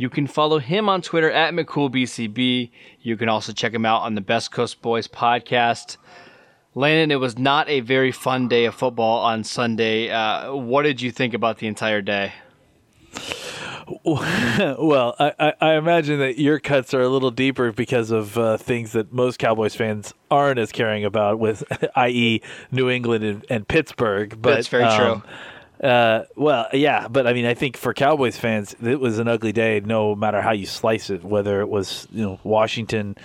You can follow him on Twitter at McCoolBCB. You can also check him out on the Best Coast Boys podcast. Landon, it was not a very fun day of football on Sunday. Uh, what did you think about the entire day? well, I, I, imagine that your cuts are a little deeper because of uh, things that most Cowboys fans aren't as caring about, with i.e., New England and, and Pittsburgh. But, That's very um, true. Uh, well, yeah, but I mean, I think for Cowboys fans, it was an ugly day, no matter how you slice it. Whether it was you know Washington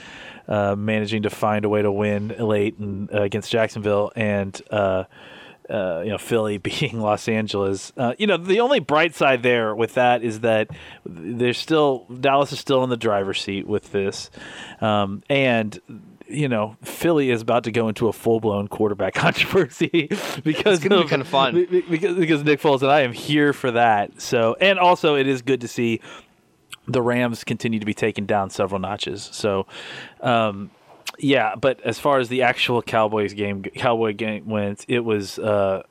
uh, managing to find a way to win late and, uh, against Jacksonville, and uh, uh, you know Philly being Los Angeles. Uh, you know the only bright side there with that is that there's still Dallas is still in the driver's seat with this, um, and you know Philly is about to go into a full blown quarterback controversy because it's going to be kind of fun because because Nick Foles and I am here for that. So and also it is good to see the Rams continue to be taken down several notches. So. Um, yeah, but as far as the actual Cowboys game, Cowboy game went, it was. Uh,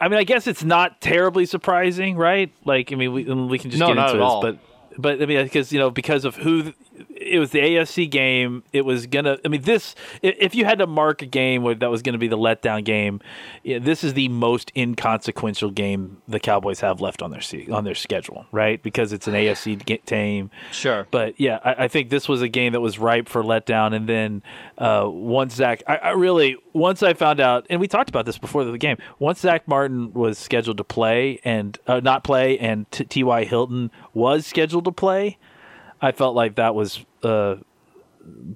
I mean, I guess it's not terribly surprising, right? Like, I mean, we we can just no, get into this, but but I mean, because you know, because of who it was the AFC game. It was gonna. I mean, this. If you had to mark a game where that was going to be the letdown game, this is the most inconsequential game the Cowboys have left on their on their schedule, right? Because it's an AFC team. Sure. But yeah, I, I, think this was a game that was ripe for letdown. And then uh, once Zach, I, I really once I found out, and we talked about this before the game. Once Zach Martin was scheduled to play and uh, not play, and T.Y. Hilton was scheduled to play. I felt like that was uh,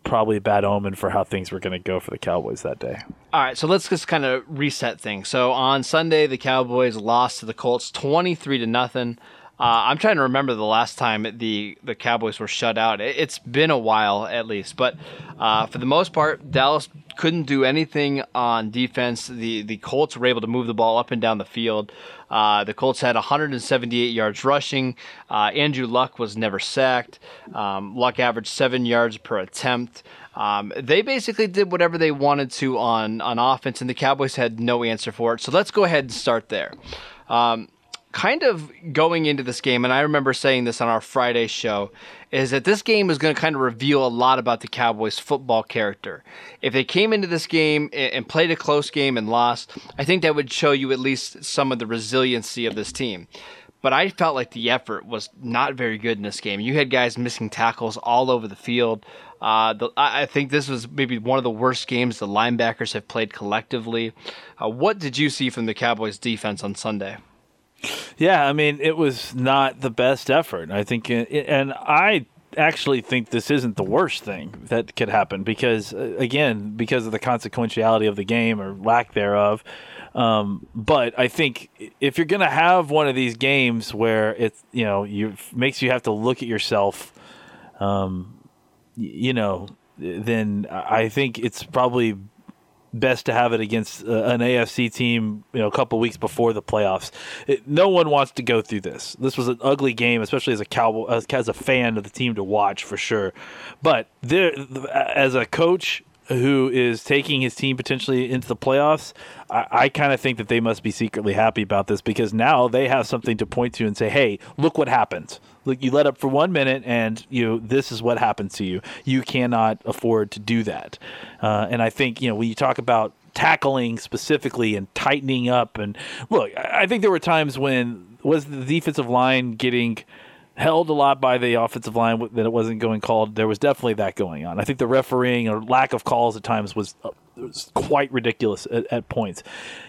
probably a bad omen for how things were going to go for the Cowboys that day. All right, so let's just kind of reset things. So on Sunday, the Cowboys lost to the Colts twenty-three to nothing. Uh, I'm trying to remember the last time the the Cowboys were shut out. It, has been a while at least, but uh, for the most part, Dallas couldn't do anything on defense. The the Colts were able to move the ball up and down the field. Uh, the Colts had 178 yards rushing. Uh, Andrew Luck was never sacked. Um, Luck averaged seven yards per attempt. Um, they basically did whatever they wanted to on on offense, and the Cowboys had no answer for it. So let's go ahead and start there. Um, kind of going into this game, and I remember saying this on our Friday show, is that this game is going to kind of reveal a lot about the Cowboys' football character. If they came into this game and played a close game and lost, I think that would show you at least some of the resiliency of this team. But I felt like the effort was not very good in this game. You had guys missing tackles all over the field. Uh, the, I think this was maybe one of the worst games the linebackers have played collectively. Uh, what did you see from the Cowboys' defense on Sunday? Yeah, I mean, it was not the best effort. I think, and I actually think this isn't the worst thing that could happen because, uh, again, because of the consequentiality of the game or lack thereof. Um, but I think if you're going to have one of these games where it, you know, you makes you have to look at yourself, um, you know, then I think it's probably best to have it against uh, an AFC team, you know, a couple weeks before the playoffs. It, no one wants to go through this. This was an ugly game, especially as a cowboy, as, as a fan of the team to watch for sure. But there, as a coach who is taking his team potentially into the playoffs, I, I kind of think that they must be secretly happy about this because now they have something to point to and say, "Hey, look what happened." Look, you let up for one minute, and you this is what happens to you. You cannot afford to do that. Uh, and I think you know when you talk about tackling specifically and tightening up, and look, I think there were times when was the defensive line getting held a lot by the offensive line that it wasn't going called. There was definitely that going on. I think the refereeing or lack of calls at times was, uh, was quite ridiculous at, at points.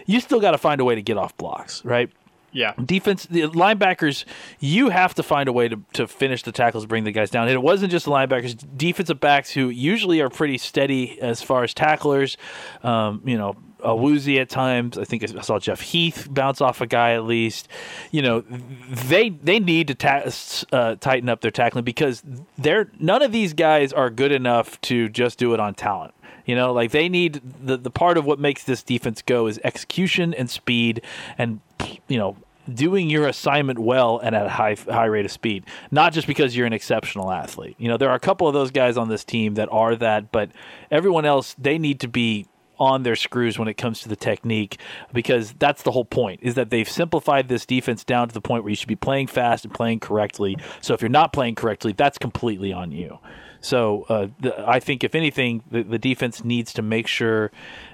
You still got to find a way to get off blocks, right? Yeah. Defense, the linebackers, you have to find a way to, to finish the tackles, bring the guys down. And it wasn't just the linebackers, defensive backs who usually are pretty steady as far as tacklers, um, you know, Awuzie at times. I think I saw Jeff Heath bounce off a guy at least. You know, they they need to ta- uh, tighten up their tackling because they're none of these guys are good enough to just do it on talent. You know, like they need the the part of what makes this defense go is execution and speed and you know doing your assignment well and at a high high rate of speed. Not just because you're an exceptional athlete. You know, there are a couple of those guys on this team that are that, but everyone else they need to be on their screws when it comes to the technique because that's the whole point is that they've simplified this defense down to the point where you should be playing fast and playing correctly. So if you're not playing correctly, that's completely on you. So uh, the, I think if anything, the, the defense needs to make sure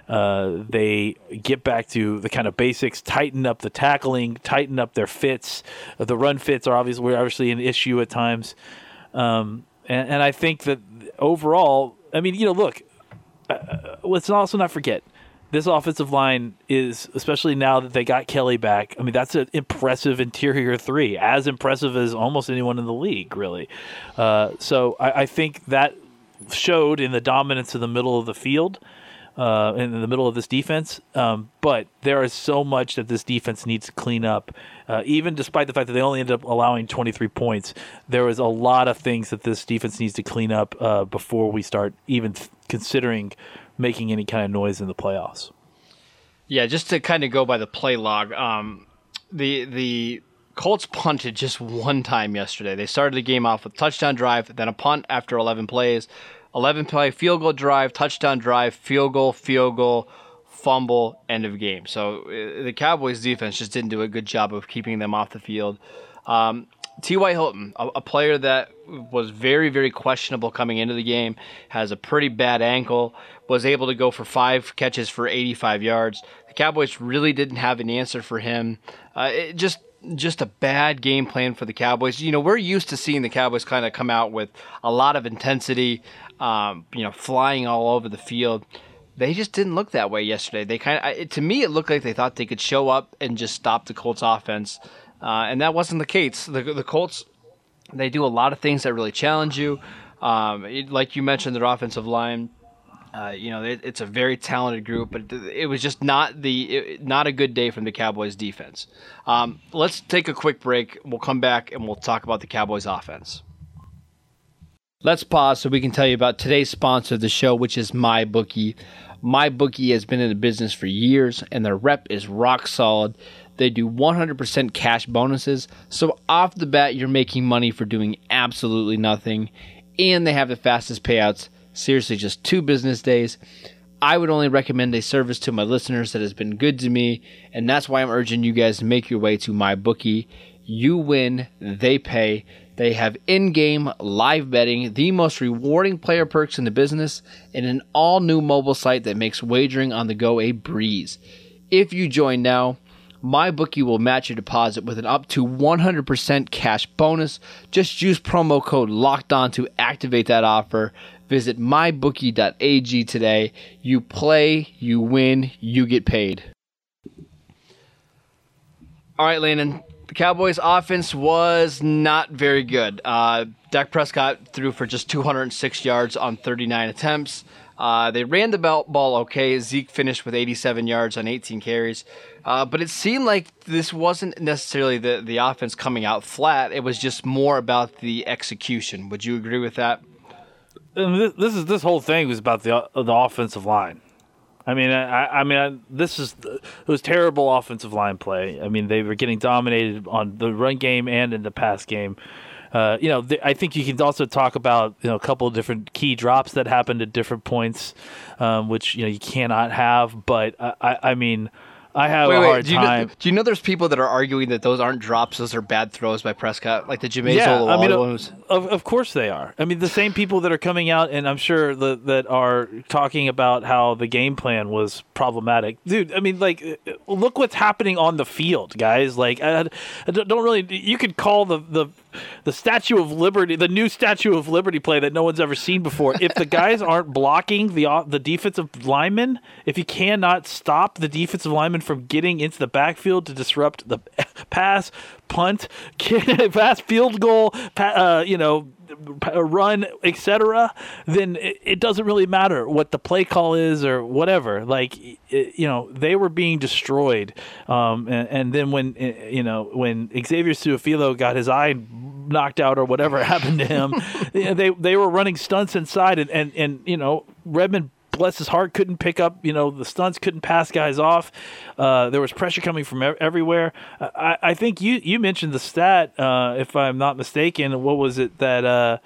uh, they get back to the kind of basics, tighten up the tackling, tighten up their fits. Uh, the run fits are obviously obviously an issue at times, um, and, and, I think that overall, I mean, you know, look, uh, let's also not forget this offensive line is, especially now that they got Kelly back. I mean, that's an impressive interior three, as impressive as almost anyone in the league, really. Uh, so I, I, think that showed in the dominance of the middle of the field uh, in the middle of this defense. Um, but there is so much that this defense needs to clean up. Uh, even despite the fact that they only ended up allowing 23 points, there is a lot of things that this defense needs to clean up uh, before we start even th- considering making any kind of noise in the playoffs. Yeah, just to kind of go by the play log, um, the the Colts punted just one time yesterday. They started the game off with touchdown drive, then a punt after 11 plays. 11 play field goal drive, touchdown drive, field goal, field goal, fumble, end of game. So uh, the Cowboys defense just didn't do a good job of keeping them off the field. Um, T.Y. Hilton, a, a, player that was very, very questionable coming into the game, has a pretty bad ankle, was able to go for five catches for 85 yards. The Cowboys really didn't have an answer for him. Uh, it just just a bad game plan for the Cowboys. You know, we're used to seeing the Cowboys kind of come out with a lot of intensity, um, you know, flying all over the field. They just didn't look that way yesterday. They kind of, to me, it looked like they thought they could show up and just stop the Colts offense, uh, and that wasn't the case. The, the Colts, they do a lot of things that really challenge you. Um, it, like you mentioned, their offensive line. Uh, you know, it, it's a very talented group, but it was just not the it, not a good day from the Cowboys defense. Um, let's take a quick break. We'll come back and we'll talk about the Cowboys offense. Let's pause so we can tell you about today's sponsor of the show, which is MyBookie. MyBookie has been in the business for years and their rep is rock solid. They do 100% cash bonuses, so off the bat, you're making money for doing absolutely nothing. And they have the fastest payouts, seriously, just two business days. I would only recommend a service to my listeners that has been good to me, and that's why I'm urging you guys to make your way to MyBookie. You win, they pay. They have in game live betting, the most rewarding player perks in the business, and an all new mobile site that makes wagering on the go a breeze. If you join now, MyBookie will match your deposit with an up to 100% cash bonus. Just use promo code locked on to activate that offer. Visit mybookie.ag today. You play, you win, you get paid. All right, Landon, the Cowboys' offense was not very good. Uh, Dak Prescott threw for just 206 yards on 39 attempts. Uh, they ran the ball okay. Zeke finished with 87 yards on 18 carries. Uh, but it seemed like this wasn't necessarily the, the offense coming out flat. It was just more about the execution. Would you agree with that? This, this is this whole thing was about the the offensive line. I mean, I, I mean, I, this is it was terrible offensive line play. I mean, they were getting dominated on the run game and in the pass game. Uh, you know, th- I think you can also talk about you know a couple of different key drops that happened at different points, um, which you know you cannot have. But I, I mean, I have wait, a hard do time. Know, do you know there's people that are arguing that those aren't drops; those are bad throws by Prescott, like the Jamize yeah, I mean, uh, ones. Of, of course they are. I mean, the same people that are coming out, and I'm sure the, that are talking about how the game plan was problematic, dude. I mean, like, look what's happening on the field, guys. Like, I, I don't really. You could call the the the Statue of Liberty, the new Statue of Liberty play that no one's ever seen before. If the guys aren't blocking the the defensive lineman, if you cannot stop the defensive lineman from getting into the backfield to disrupt the pass, punt, pass, field goal, uh, you know, run, etc., then it, doesn't really matter what the play call is or whatever. Like, you know, they were being destroyed. Um, and, and, then when, you know, when Xavier Su'a-Filo got his eye knocked out or whatever happened to him, they they were running stunts inside, and, and, and you know, Redmond bless his heart, couldn't pick up, you know, the stunts, couldn't pass guys off. Uh, there was pressure coming from everywhere. I, I, think you, you mentioned the stat, uh, if I'm not mistaken. What was it that, uh,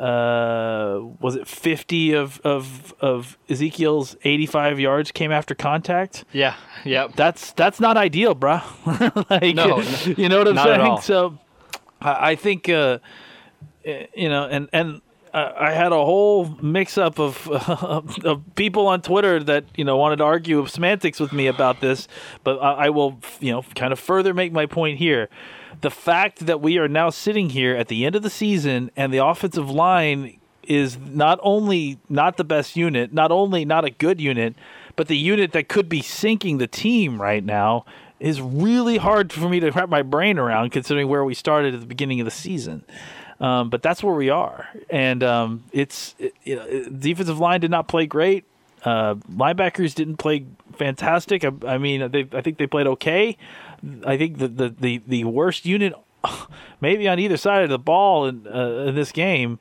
uh was it 50 of, of, of Ezekiel's 85 yards came after contact? Yeah. Yep. That's, that's not ideal, bro. like, no, you know what I'm saying? So I, think, uh, you know, and, and, I had a whole mix-up of, of people on Twitter that you know wanted to argue of semantics with me about this, but I, I will you know kind of further make my point here. The fact that we are now sitting here at the end of the season and the offensive line is not only not the best unit, not only not a good unit, but the unit that could be sinking the team right now is really hard for me to wrap my brain around considering where we started at the beginning of the season. Um, but that's where we are, and um, it's it, you know, defensive line did not play great. Uh, linebackers didn't play fantastic. I, I mean, they, I think they played okay. I think the, the, the, the worst unit, maybe on either side of the ball in, uh, in this game,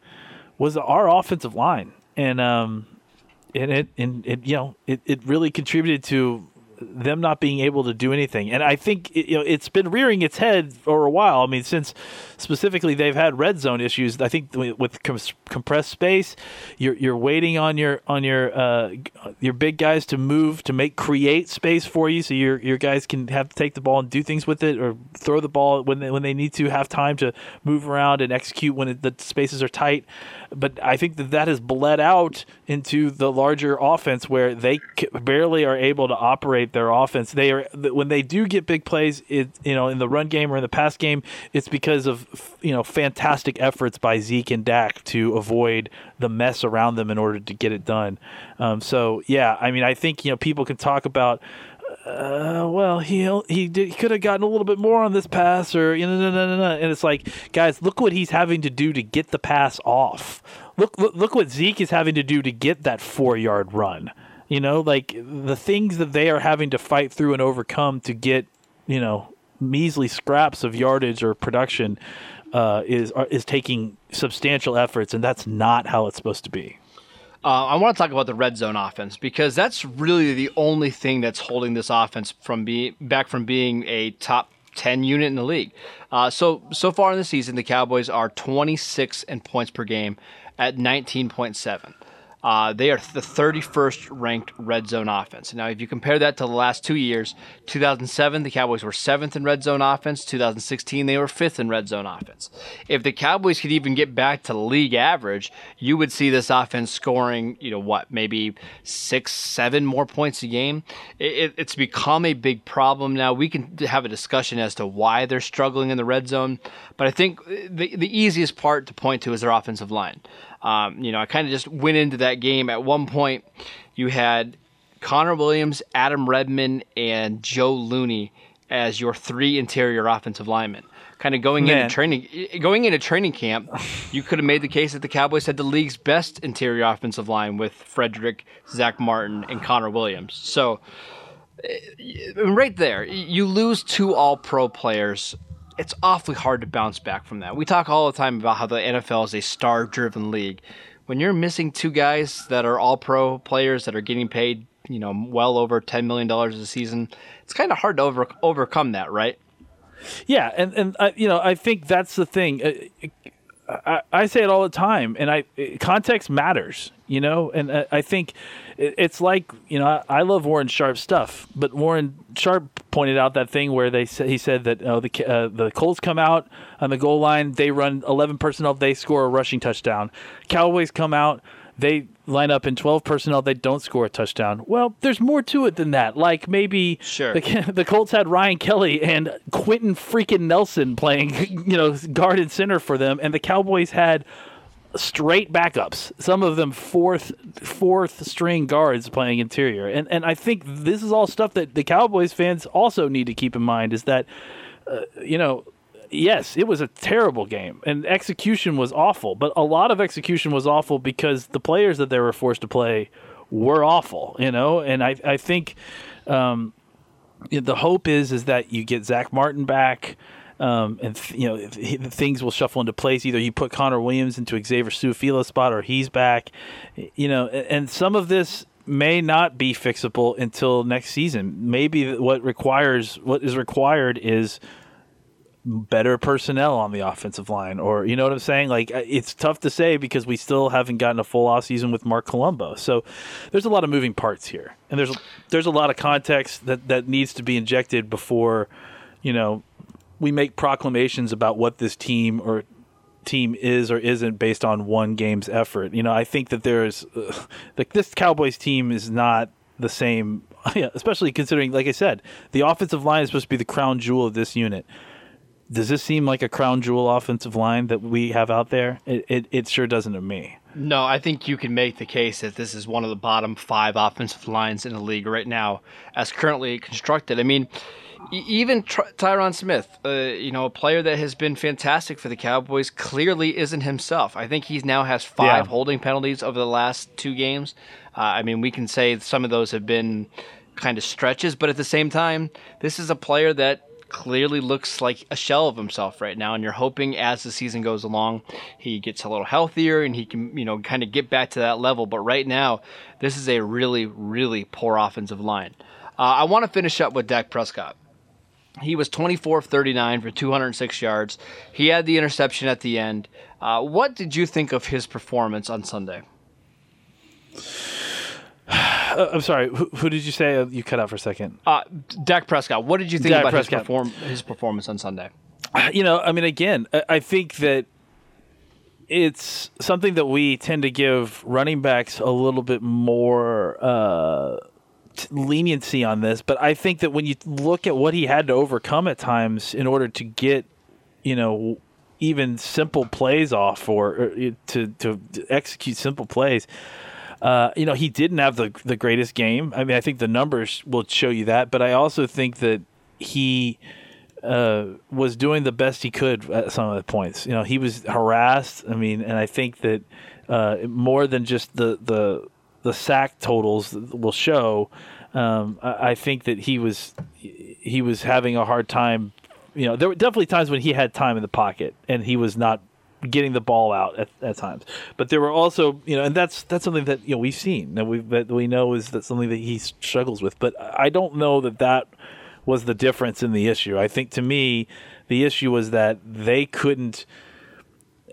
was our offensive line, and um, and it and it you know it, it really contributed to them not being able to do anything. And I think you know it's been rearing its head for a while. I mean, since specifically they've had red zone issues. I think with compressed space, you're you're waiting on your on your uh, your big guys to move to make create space for you, so your your guys can have to take the ball and do things with it, or throw the ball when they when they need to have time to move around and execute when it, the spaces are tight. But I think that that has bled out into the larger offense where they barely are able to operate their offense. They are when they do get big plays, it you know in the run game or in the pass game, it's because of you know fantastic efforts by Zeke and Dak to avoid the mess around them in order to get it done. Um, so yeah, I mean, I think you know people can talk about. Uh, well, he he, did, he could have gotten a little bit more on this pass, or you know, no, no, no, and it's like, guys, look what he's having to do to get the pass off. Look, look, look what Zeke is having to do to get that four yard run. You know, like the things that they are having to fight through and overcome to get, you know, measly scraps of yardage or production uh, is is taking substantial efforts, and that's not how it's supposed to be. Uh, I want to talk about the red zone offense because that's really the only thing that's holding this offense from being back from being a top 10 unit in the league. Uh, so so far in the season, the Cowboys are 26 in points per game at 19.7. Uh, they are the 31st ranked red zone offense. Now, if you compare that to the last two years, 2007, the Cowboys were seventh in red zone offense. 2016, they were fifth in red zone offense. If the Cowboys could even get back to league average, you would see this offense scoring, you know, what, maybe six, seven more points a game. It, it's become a big problem now. We can have a discussion as to why they're struggling in the red zone, but I think the, the easiest part to point to is their offensive line. Um, you know, I kind of just went into that game. At one point, you had Connor Williams, Adam Redmond, and Joe Looney as your three interior offensive linemen. Kind of going Man. into training, going into training camp, you could have made the case that the Cowboys had the league's best interior offensive line with Frederick, Zach Martin, and Connor Williams. So, eh, right there, you lose two All-Pro players it's awfully hard to bounce back from that. We talk all the time about how the NFL is a star driven league. When you're missing two guys that are all pro players that are getting paid, you know, well over $10 million a season, it's kind of hard to over, overcome that, right? Yeah. And, and uh, you know, I think that's the thing. Uh, I, I, say it all the time, and I context matters, you know. And I, I think it's like you know I, I, love Warren Sharp stuff, but Warren Sharp pointed out that thing where they said he said that uh, the uh, the Colts come out on the goal line, they run eleven personnel, they score a rushing touchdown. Cowboys come out, they line up in 12 personnel they don't score a touchdown well there's more to it than that like maybe sure. the, the colts had ryan kelly and quenton freaking nelson playing you know guard and center for them and the cowboys had straight backups some of them fourth fourth string guards playing interior and and i think this is all stuff that the cowboys fans also need to keep in mind is that uh, you know, yes, it was a terrible game and execution was awful, but a lot of execution was awful because the players that they were forced to play were awful, you know, and I, I think um, the hope is is that you get Zach Martin back. Um, and th- you know th- things will shuffle into place. Either you put Connor Williams into Xavier Su'a-Filo spot, or he's back. You know, and some of this may not be fixable until next season. Maybe what requires what is required is better personnel on the offensive line or you know what I'm saying like uh, it's tough to say because we still haven't gotten a full off season with Marc Colombo so there's a lot of moving parts here and there's there's a lot of context that that needs to be injected before you know we make proclamations about what this team or team is or isn't based on one game's effort you know I think that there's uh, like this Cowboys team is not the same especially considering like I said the offensive line is supposed to be the crown jewel of this unit does this seem like a crown jewel offensive line that we have out there? It, it, it sure doesn't to me. No, I think you can make the case that this is one of the bottom five offensive lines in the league right now, as currently constructed. I mean, even Tyron Smith, uh, you know, a player that has been fantastic for the Cowboys, clearly isn't himself. I think he now has five yeah. holding penalties over the last two games. Uh, I mean, we can say some of those have been kind of stretches, but at the same time, this is a player that clearly looks like a shell of himself right now and you're hoping as the season goes along he gets a little healthier and he can you know kind of get back to that level but right now this is a really really poor offensive line uh, i want to finish up with dak prescott he was 24 of 39 for 206 yards he had the interception at the end uh, what did you think of his performance on sunday uh, I'm sorry. Who, who, did you say uh, you cut out for a second? Uh, Dak Prescott. What did you think Dak about his, perform- his performance on Sunday? You know, I mean, again, I think that it's something that we tend to give running backs a little bit more uh, leniency on this. But I think that when you look at what he had to overcome at times in order to get, you know, even simple plays off or, or to, to execute simple plays uh, you know, he didn't have the the greatest game. I mean, I think the numbers will show you that, but I also think that he uh, was doing the best he could at some of the points. You know, he was harassed. I mean, and I think that uh, more than just the the the sack totals will show. Um, I, I think that he was he was having a hard time you know, there were definitely times when he had time in the pocket and he was not getting the ball out at, at times. But there were also, you know, and that's that's something that you know we've seen that we that we know is that something that he struggles with. But I don't know that that was the difference in the issue. I think to me, the issue was that they couldn't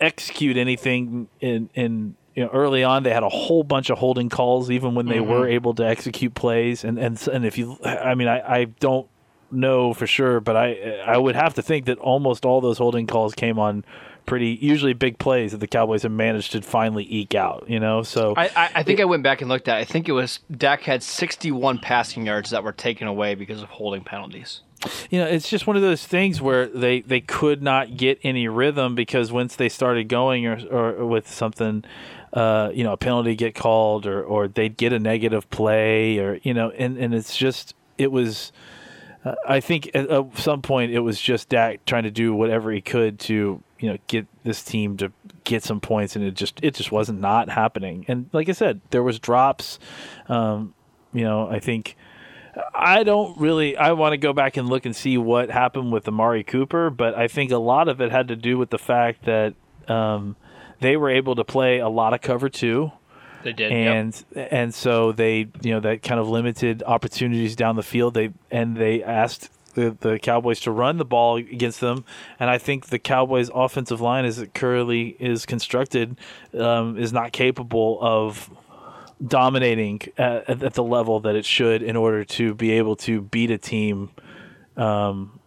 execute anything in in you know, early on they had a whole bunch of holding calls even when they mm-hmm. were able to execute plays and and and if you I mean I, I don't know for sure but I I would have to think that almost all those holding calls came on pretty usually big plays that the Cowboys have managed to finally eke out. You know, so I, I, I think it, I went back and looked at. It. I think it was Dak had 61 passing yards that were taken away because of holding penalties. You know, it's just one of those things where they, they could not get any rhythm because once they started going or, or with something, uh, you know, a penalty get called or, or they'd get a negative play or, you know, and, and it's just, it was, uh, I think at, at, some point it was just Dak trying to do whatever he could to you know get this team to get some points, and it just it just wasn't not happening. And like I said, there was drops. Um, you know, I think. I don't really. I want to go back and look and see what happened with Amari Cooper, but I think a lot of it had to do with the fact that um, they were able to play a lot of cover two. They did, and yep. and so they you know that kind of limited opportunities down the field. They and they asked the, the Cowboys to run the ball against them. And I think the Cowboys' offensive line, as it currently is constructed, um, is not capable of dominating at, at, the level that it should in order to be able to beat a team, um,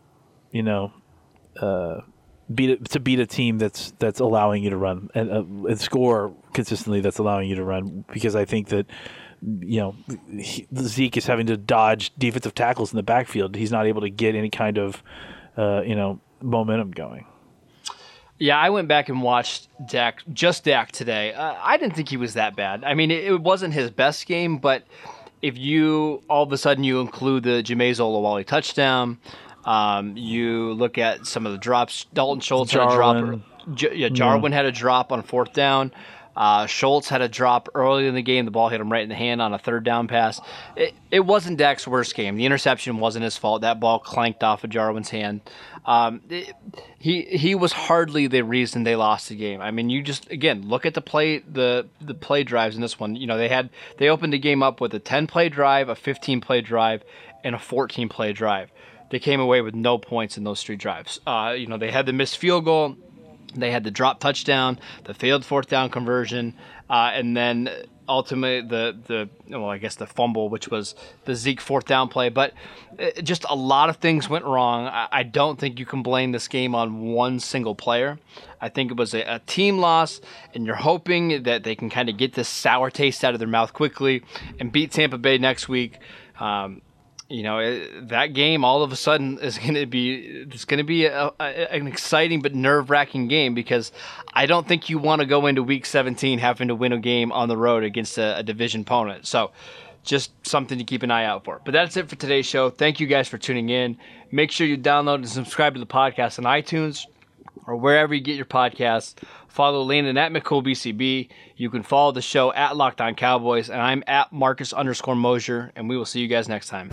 you know, uh, beat to beat a team that's that's allowing you to run and, uh, and score consistently. That's allowing you to run because I think that you know, he, Zeke is having to dodge defensive tackles in the backfield. He's not able to get any kind of, uh, you know, momentum going. Yeah, I went back and watched Dak, just Dak today. Uh, I didn't think he was that bad. I mean, it, it, wasn't his best game, but if you all of a sudden you include the Jamize Olawale touchdown, Um, you look at some of the drops. Dalton Schultz had a drop. Jarwin. J- yeah, Jarwin had a drop on fourth down. Uh, Schultz had a drop early in the game. The ball hit him right in the hand on a third down pass. It, it wasn't Dak's worst game. The interception wasn't his fault. That ball clanked off of Jarwin's hand. Um, it- he he was hardly the reason they lost the game. I mean, you just again look at the play the the play drives in this one. You know they had they opened the game up with a 10 play drive, a 15 play drive, and a 14 play drive. They came away with no points in those three drives. Uh, you know they had the missed field goal. They had the drop touchdown, the failed fourth down conversion, uh, and then ultimately the the well, I guess the fumble, which was the Zeke fourth down play. But uh, just a lot of things went wrong. I, I don't think you can blame this game on one single player. I think it was a, a team loss, and you're hoping that they can kind of get this sour taste out of their mouth quickly and beat Tampa Bay next week. Um, you know it, that game all of a sudden is going to be it's going to be a, a, an exciting but nerve-wracking game because I don't think you want to go into week 17 having to win a game on the road against a, a division opponent. So just something to keep an eye out for. But that's it for today's show. Thank you guys for tuning in. Make sure you download and subscribe to the podcast on iTunes or wherever you get your podcasts. Follow Landon at McCoolBCB. You can follow the show at Locked On Cowboys, and I'm at Marcus underscore Mosher, and we will see you guys next time.